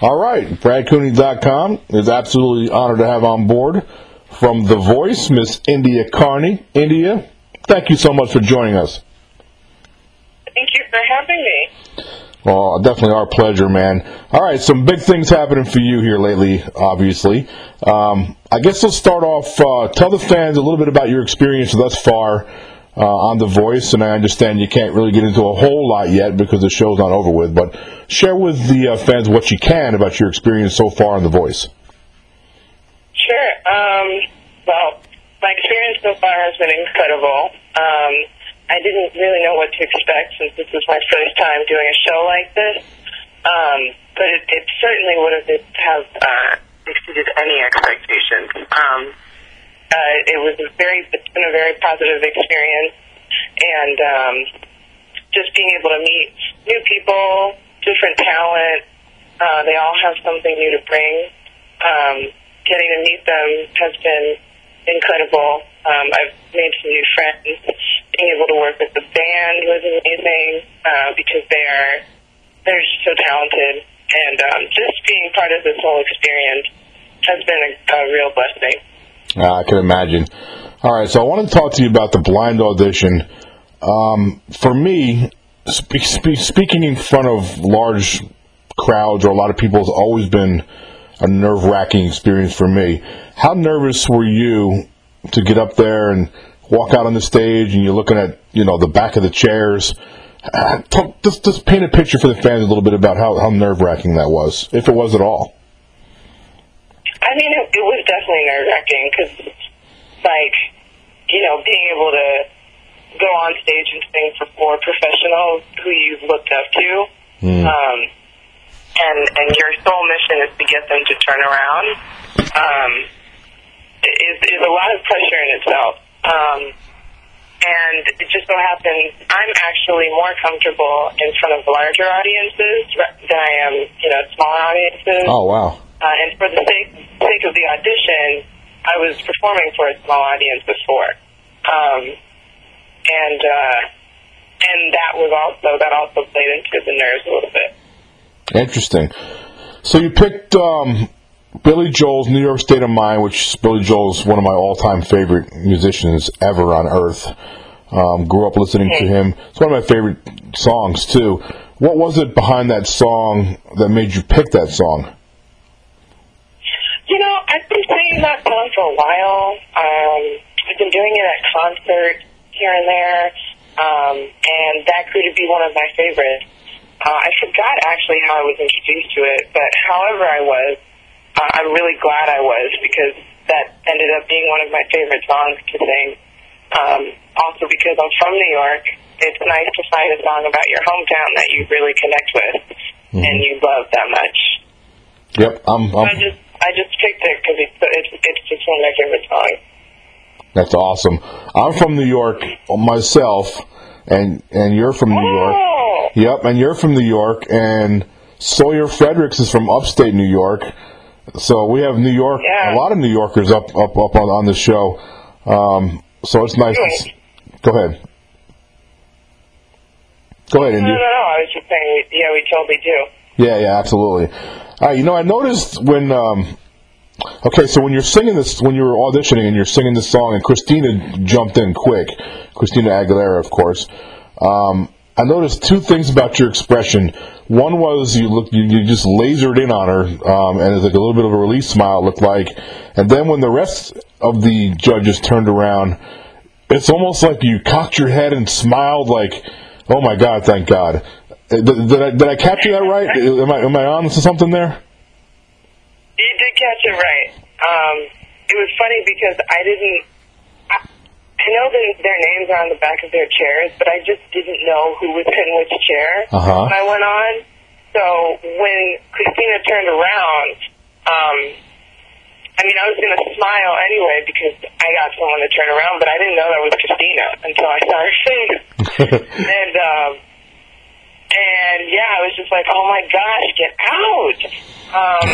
All right, BradCooney.com is absolutely honored to have on board from The Voice, Miss India Carney. India, thank you so much for joining us. Thank you for having me. Well, definitely our pleasure, man. All right, some big things happening for you here lately, obviously. Um, I guess let's start off. Uh, tell the fans a little bit about your experience thus far uh, on The Voice, and I understand you can't really get into a whole lot yet because the show's not over with, but share with the uh, fans what you can about your experience so far on The Voice. Sure. Um, well, my experience so far has been incredible. Um, I didn't really know what to expect since this is my first time doing a show like this. Um, but it, it certainly would have have uh, exceeded any expectations. Um, uh, it was a very, it's been a very positive experience, and um, just being able to meet new people, different talent. Uh, they all have something new to bring. Um, getting to meet them has been incredible. Um, I've made some new friends. Being able to work with the band was amazing uh, because they are they're so talented, and um, just being part of this whole experience has been a, a real blessing. Uh, I can imagine. All right, so I want to talk to you about the blind audition. Um, for me, spe- spe- speaking in front of large crowds or a lot of people has always been a nerve wracking experience for me. How nervous were you to get up there and walk out on the stage and you're looking at you know the back of the chairs? Uh, talk, just, just paint a picture for the fans a little bit about how, how nerve wracking that was, if it was at all. I mean, it, it was definitely nerve wracking because, like, you know, being able to go on stage and sing for four professionals who you've looked up to, Mm. um, and and your sole mission is to get them to turn around, um, is is a lot of pressure in itself. Um, and it just so happens I'm actually more comfortable in front of larger audiences than I am, you know, smaller audiences. Oh wow! Uh, and for the sake, sake of the audition, I was performing for a small audience before, um, and uh, and that was also that also played into the nerves a little bit. Interesting. So you picked um, Billy Joel's New York State of Mind, which Billy Joel is one of my all-time favorite musicians ever on earth. Um, grew up listening to him. It's one of my favorite songs too. What was it behind that song that made you pick that song? You know, I've been singing that for a while. Um, I've been doing it at concerts here and there, um, and that grew to be one of my favorites. Uh, I forgot actually how I was introduced to it, but however I was, uh, I'm really glad I was because that ended up being one of my favorite songs to sing. Um, also because I'm from New York, it's nice to find a song about your hometown that you really connect with and you love that much. Yep, I'm. So I'm just I just picked it because it's it's it's just one of my favorite songs. that's awesome. I'm from New York myself, and and you're from New York. Oh, Yep, and you're from New York, and Sawyer Fredericks is from upstate New York. So we have New York, Yeah. a lot of New Yorkers up up up on, on the show. Um, so it's nice. S- go ahead. Go ahead, no, no, India. no. I was just saying, we, yeah, we totally do. Yeah, yeah, absolutely. You know, I noticed when. Um, okay, so when you're singing this, when you were auditioning and you're singing this song, and Christina jumped in quick, Christina Aguilera, of course. Um, I noticed two things about your expression. One was you look, you, you just lasered in on her, um, and it's like a little bit of a release smile. Looked like, and then when the rest of the judges turned around, it's almost like you cocked your head and smiled, like, "Oh my God, thank God." Did, did I did I capture that right? Am I am I on to something there? You did catch it right. Um, it was funny because I didn't. I, I know that their names are on the back of their chairs, but I just didn't know who was in which chair Uh-huh. when I went on. So when Christina turned around, um, I mean, I was going to smile anyway because I got someone to turn around, but I didn't know that was Christina until I saw her face. and um, and yeah, I was just like, oh my gosh, get out! Um,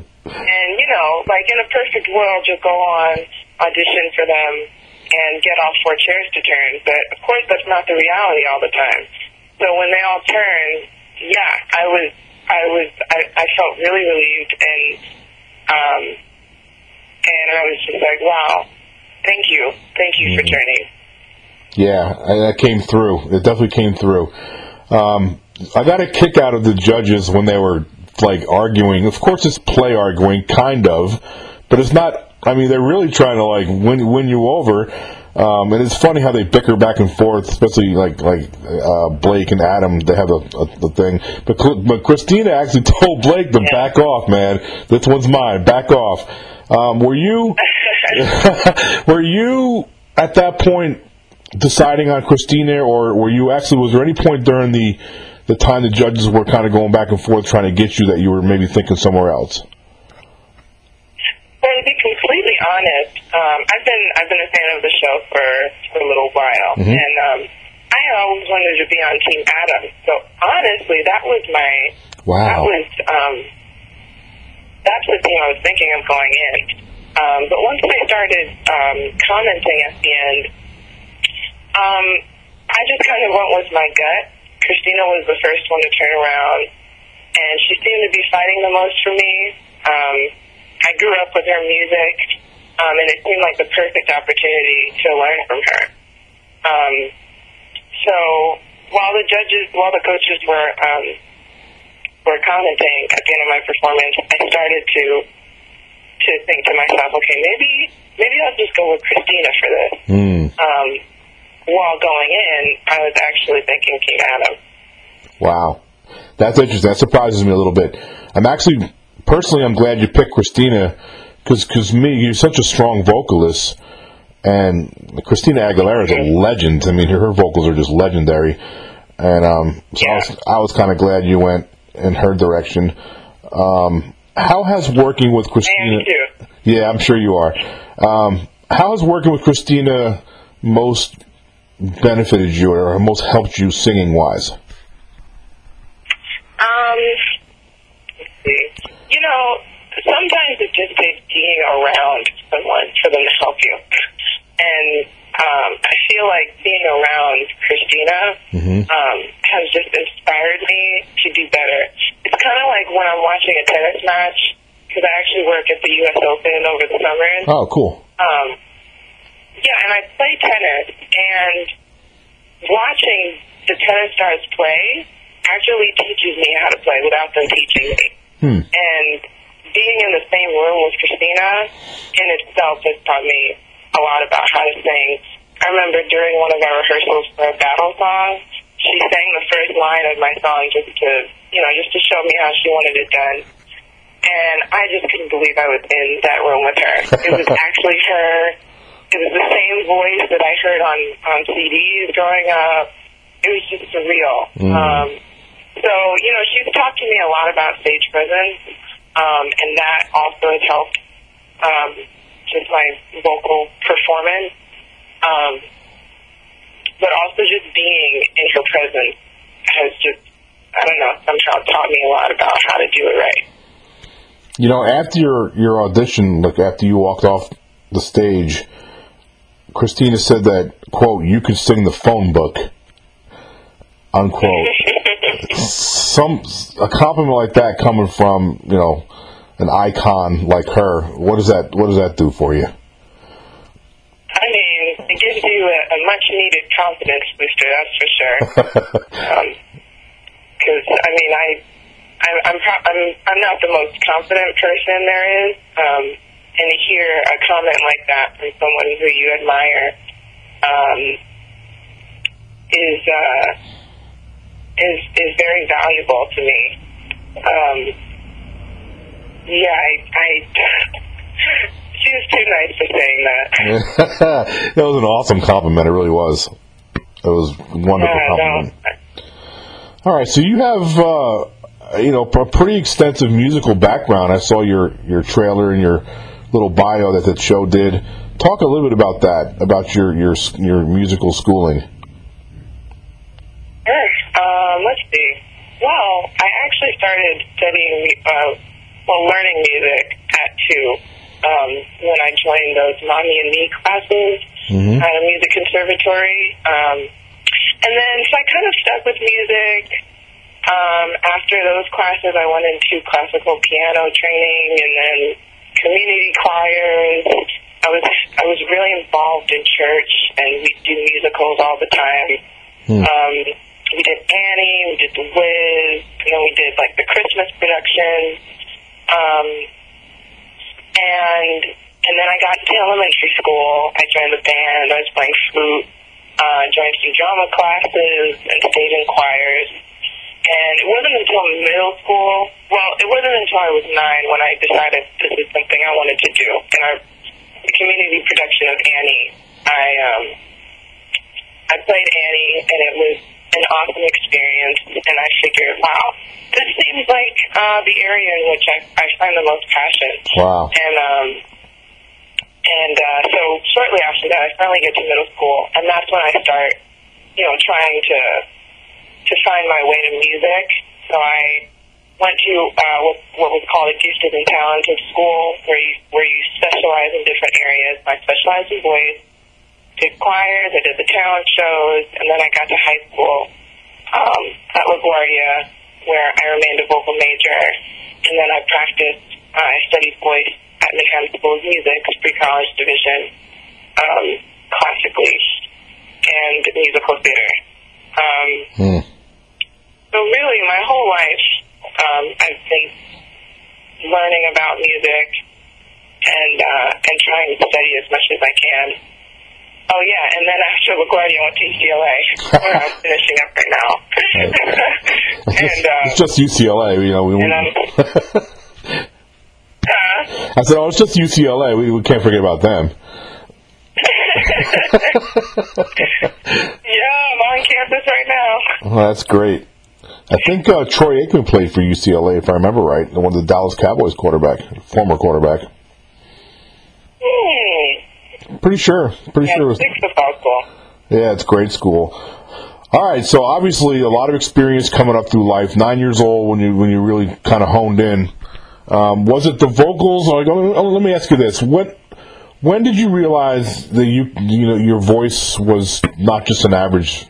and you know, like in a perfect world, you'll go on audition for them and get all four chairs to turn. But of course, that's not the reality all the time. So when they all turn, yeah, I was, I was, I, I felt really relieved, and um, and I was just like, wow, thank you, thank you for turning. Yeah, I- that came through. It definitely came through. Um, I got a kick out of the judges when they were like arguing. Of course, it's play arguing, kind of, but it's not. I mean, they're really trying to like win win you over. Um, and it's funny how they bicker back and forth, especially like like uh, Blake and Adam. They have a, a, a thing, but but Christina actually told Blake to back off, man. This one's mine. Back off. Um, were you were you at that point deciding on Christina, or were you actually? Was there any point during the the time the judges were kind of going back and forth trying to get you that you were maybe thinking somewhere else? Well, to be completely honest, um, I've been I've been a fan of the show for, for a little while, Mhm. and um, I always wanted to be on Team Adam. So honestly, that was my wow. that was um, that's the team I was thinking of going in. Um, but once I started um, commenting at the end, um, I just kind of went with my gut. Christina was the first one to turn around, and she seemed to be fighting the most for me. Um, I grew up with her music, um, and it seemed like the perfect opportunity to learn from her. Um, so while the judges, while the coaches were um, were commenting at the end of my performance, I started to to think to myself, okay, maybe maybe I'll just go with Christina for this. Hmm. Um, while going in, I was actually thinking Team Adam. Wow, that's interesting. That surprises me a little bit. I'm actually personally, I'm glad you picked Christina because cause me, you're such a strong vocalist, and Christina Aguilera is a legend. I mean, her, her vocals are just legendary, and um, so I was, I was kind of glad you went in her direction. Um, how has working with Christina? Yeah, I'm sure you are. Um, how has working with Christina most benefited you or most helped you singing wise? Um, see. You know, sometimes it just takes being around someone for them to help you. And um, I feel like being around Christina Mhm. um, has just inspired me to do better. It's kind of like when I'm watching a tennis match, because I actually work at the U.S. Open over the summers. Oh, cool. Um, yeah, and I play tennis, and watching the tennis stars play actually teaches me how to play without them teaching me. Hmm. And being in the same room with Christina in itself has taught me a lot about how to sing. I remember during one of our rehearsals for a battle song, she sang the first line of my song just to, you know, just to show me how she wanted it done. And I just couldn't believe I was in that room with her. It was actually her. It was the same voice that I heard on on CDs growing up. It was just surreal. Mm. Um, so you know, she's talked to me a lot about stage presence, um, and that also has helped um, just my vocal performance. Um, but also just being in her presence has just, I don't know, somehow taught me a lot about how to do it right. You know, after your your audition, like after you walked off the stage, Christina said that quote you could sing the phone book unquote. Some a compliment like that coming from you know an icon like her. What does that What does that do for you? I mean, it gives you a, a much needed confidence booster, that's for sure. Because I mean, I, I I'm pro- I'm I'm not the most confident person there is, um, and to hear a comment like that from someone who you admire um, is uh, is is very valuable to me. Um, yeah, I, I she was too nice for saying that. that was an awesome compliment. It really was. It was a wonderful Yeah, no. compliment. All right, so you have uh, you know a pretty extensive musical background. I saw your your trailer and your little bio that the show did. Talk a little bit about that, about your your your musical schooling. Sure. Um, let's see. Well, I actually started studying, uh, well, learning music at two um, when I joined those mommy and me classes Mhm. at a music conservatory. Um, and then, so I kind of stuck with music Um, after those classes, I went into classical piano training and then community choirs. I was I was really involved in church, and we do musicals all the time. Hmm. Um, we did Annie, we did The Wiz, and then we did like the Christmas production. Um, and and then I got into elementary school. I joined the band. I was playing flute. Uh, joined some drama classes and stayed in choirs. And it wasn't until middle school, well, it wasn't until I was nine when I decided this is something I wanted to do. In our the community production of Annie, I um, I played Annie, and it was an awesome experience. And I figured, wow, this seems like uh, the area in which I, I find the most passion. Wow. And um, and uh, so shortly after that, I finally get to middle school, and that's when I start, you know, trying to to find my way to music. So I went to uh, what, was called a gifted and talented school, where you where you specialize in different areas. I specialized in voice, did choirs, I did the talent shows, and then I got to high school um, at LaGuardia, where I remained a vocal major, and then I practiced. Uh, I studied voice at Manhattan School of Music, pre-college division, um, classically, and musical theater. Um, Hmm. So really, my whole life, um, I've been learning about music and uh, and trying to study as much as I can. Oh yeah, and then after LaGuardia, I went to UCLA, where I'm finishing up right now. and uh, it's just UCLA, you know. We, and I'm. uh, I said, oh, it's just UCLA. We, we can't forget about them. yeah, I'm on campus right now. Well, that's great. I think uh, Troy Aikman played for UCLA, if I remember right. The one of the Dallas Cowboys quarterback, former quarterback. Hmm. Pretty sure. Pretty Yeah, sure it was. football. Yeah, it's great school. All right, so obviously a lot of experience coming up through life. Nine years old when you when you really kind of honed in. Um, was it the vocals? Or, oh, let me ask you this: What when did you realize that you you know your voice was not just an average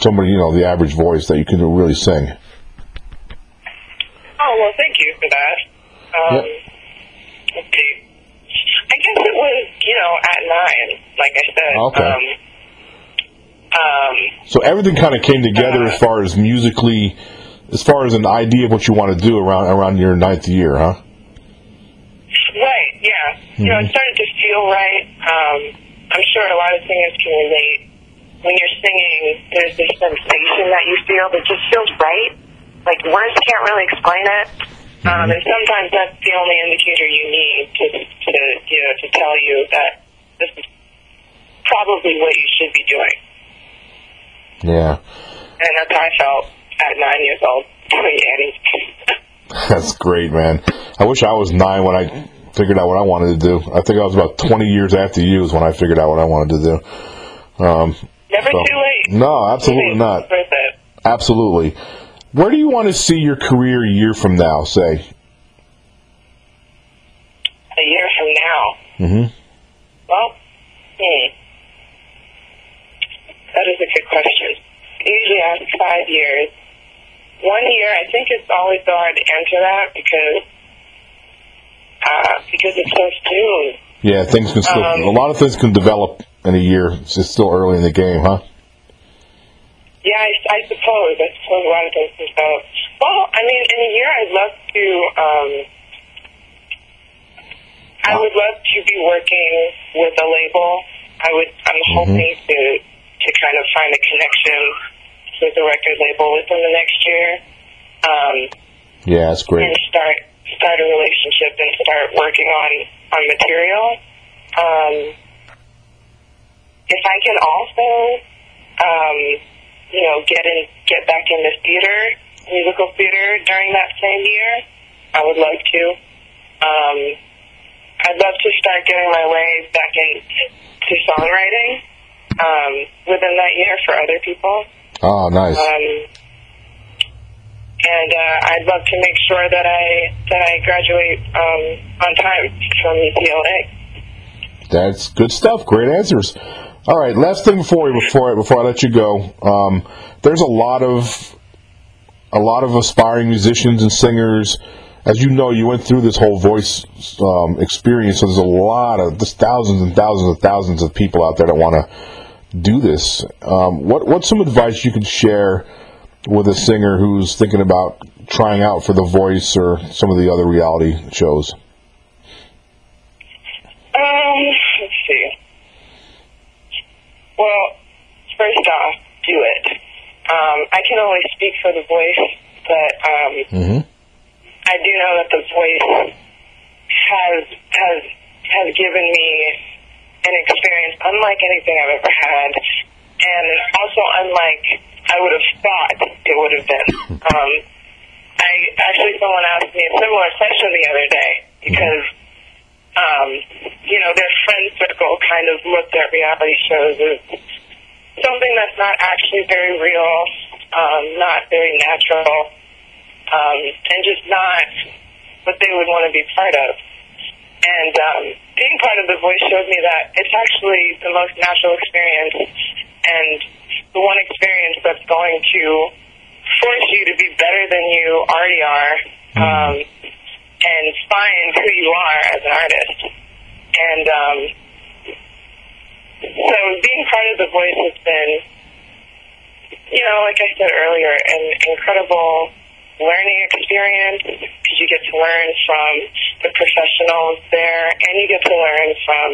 somebody you know the average voice that you can really sing? Oh well, thank you for that. Um, Yep. let's. I guess it was, you know, at nine, like I said. Okay. Um, um, So everything kind of came together as far as musically, as far as an idea of what you want to do around around your ninth year, huh? right, yeah. You know, it started to feel right. Um, I'm sure a lot of singers can relate. When you're singing, there's this sensation that you feel that just feels right. Like words can't really explain it. Um, and sometimes that's the only indicator you need to, to, you know, to tell you that this is probably what you should be doing. Yeah, And that's how I felt at nine years old doing Annie. that's great, man. I wish I was nine when I figured out what I wanted to do. I think I was about twenty years after you is when I figured out what I wanted to do. Um, Never So- too late. no, absolutely not. Absolutely. Where do you want to see your career a year from now? Say. A year from now. Mm-hmm. Well, hmm. That is a good question. I usually ask five years. One year, I think it's always so hard to answer that because uh, because it's so soon. Yeah, things can still. Um, a lot of things can develop in a year. It's just still early in the game, huh? Yeah, I, I suppose. I suppose a lot of things can develop. Well, I mean, in a year, I'd love to. Um, I would love to be working with a label. I would. I'm hoping to to kind of find a connection with a record label within the next year, um, Yeah, that's great. and start start a relationship and start working on on material. Um, if I can also, um, you know, get in get back into theater, musical theater during that same year, I would love to. Um, I'd love to start getting my way back into songwriting um, within that year for other people. Oh, nice. Um, and uh, I'd love to make sure that I that I graduate um, on time from UCLA. That's good stuff. Great answers. All right, last thing before I, before I let you go. Um, there's a lot of a lot of aspiring musicians and singers. As you know, you went through this whole voice um, experience, so there's a lot of there's thousands and thousands and thousands of people out there that want to do this. Um, what what's some advice you could share with a singer who's thinking about trying out for The Voice or some of the other reality shows? Um, let's see. Well, first off, do it. Um, I can only speak for The Voice, but um, Mm-hmm. I do know that The Voice has has has given me an experience unlike anything I've ever had, and also unlike I would have thought it would have been. Um, I actually someone asked me a similar question the other day because um, you know their friend circle kind of looked at reality shows as something that's not actually very real, um, not very natural, um, and just not what they would want to be part of. And um, being part of The Voice showed me that it's actually the most natural experience and the one experience that's going to force you to be better than you already are um, and find who you are as an artist. And um, so being part of The Voice has been, you know, like I said earlier, an incredible learning experience because you get to learn from the professionals there and you get to learn from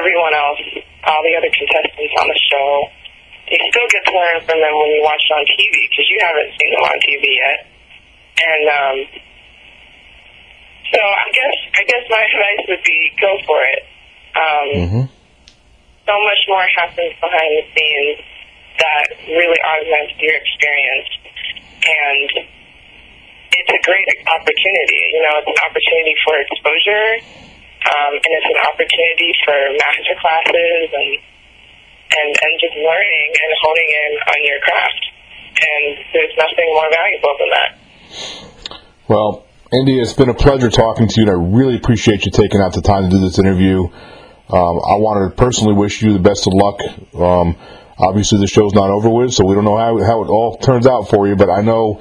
everyone else, all the other contestants on the show. You still get to learn from them when you watch it on TV because you haven't seen them on TV yet. And um, so I guess I guess my advice would be go for it. Um, Mm-hmm. so much more happens behind the scenes that really augments your experience. And it's a great opportunity. You know, it's an opportunity for exposure, um, and it's an opportunity for master classes and, and, and just learning and honing in on your craft. And there's nothing more valuable than that. Well, India, it's been a pleasure talking to you, and I really appreciate you taking out the time to do this interview. Um, I want to personally wish you the best of luck. Um, obviously, the show's not over with, so we don't know how, how it all turns out for you, but I know,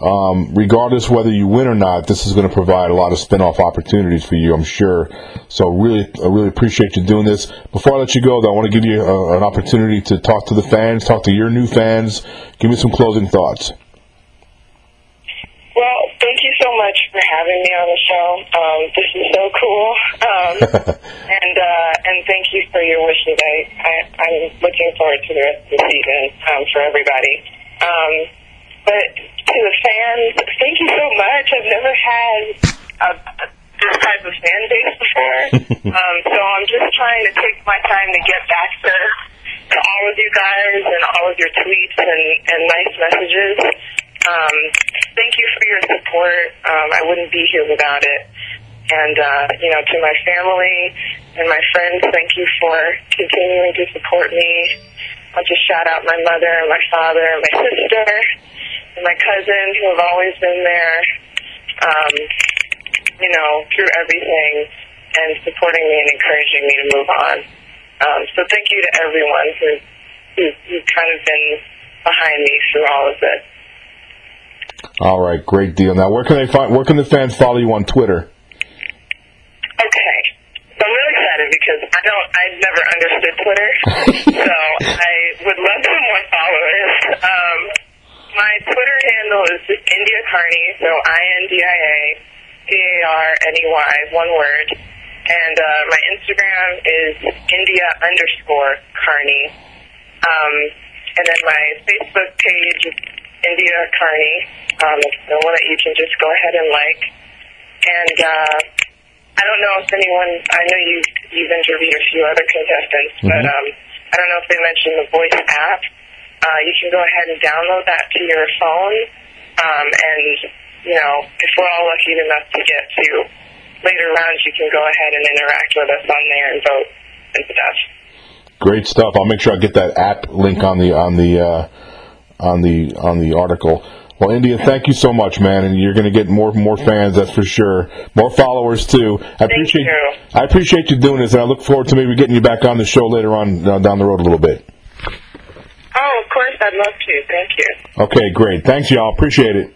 um, regardless whether you win or not, this is going to provide a lot of spin-off opportunities for you, I'm sure. So really, I really appreciate you doing this. Before I let you go, though, I want to give you a, an opportunity to talk to the fans, talk to your new fans. Give me some closing thoughts. Well, thank you so much for having me on the show. Um, this is so cool, um, and uh, and thank you for your wishes. I, I I'm looking forward to the rest of the season um, for everybody. Um, but to the fans, thank you so much. I've never had a, a, this type of fan base before, um, so I'm just trying to take my time to get back to to all of you guys and all of your tweets and and nice messages. Um, thank you for your support. Um, I wouldn't be here without it. And, uh, you know, to my family and my friends, thank you for continuing to support me. I'll just shout out my mother and my father and my sister and my cousin who have always been there, um, you know, through everything and supporting me and encouraging me to move on. Um, so thank you to everyone who, who, who's kind of been behind me through all of this. All right, great deal. Now, where can they find? Where can the fans follow you on Twitter? Okay. So I'm really excited because I don't, I've never understood Twitter. so I would love some more followers. Um, my Twitter handle is just India Carney, so I-N-D-I-A, C-A-R-N-E-Y, one word. And uh, my Instagram is India underscore Carney. Um, and then my Facebook page is India Carney, um, it's the one that you can just go ahead and like. And uh, I don't know if anyone. I know you've you've interviewed a few other contestants, but um, I don't know if they mentioned the Voice app. Uh, you can go ahead and download that to your phone, um, and you know if we're all lucky enough to get to later rounds, you can go ahead and interact with us on there and vote and stuff. Great stuff. I'll make sure I get that app link on the on the uh, on the on the article. Well, India, thank you so much, man, and you're going to get more more fans, that's for sure. More followers too. I appreciate you. I appreciate you doing this, and I look forward to maybe getting you back on the show later on uh, down the road a little bit. Oh, of course I'd love to. Thank you. Okay, great. Thanks, y'all. Appreciate it.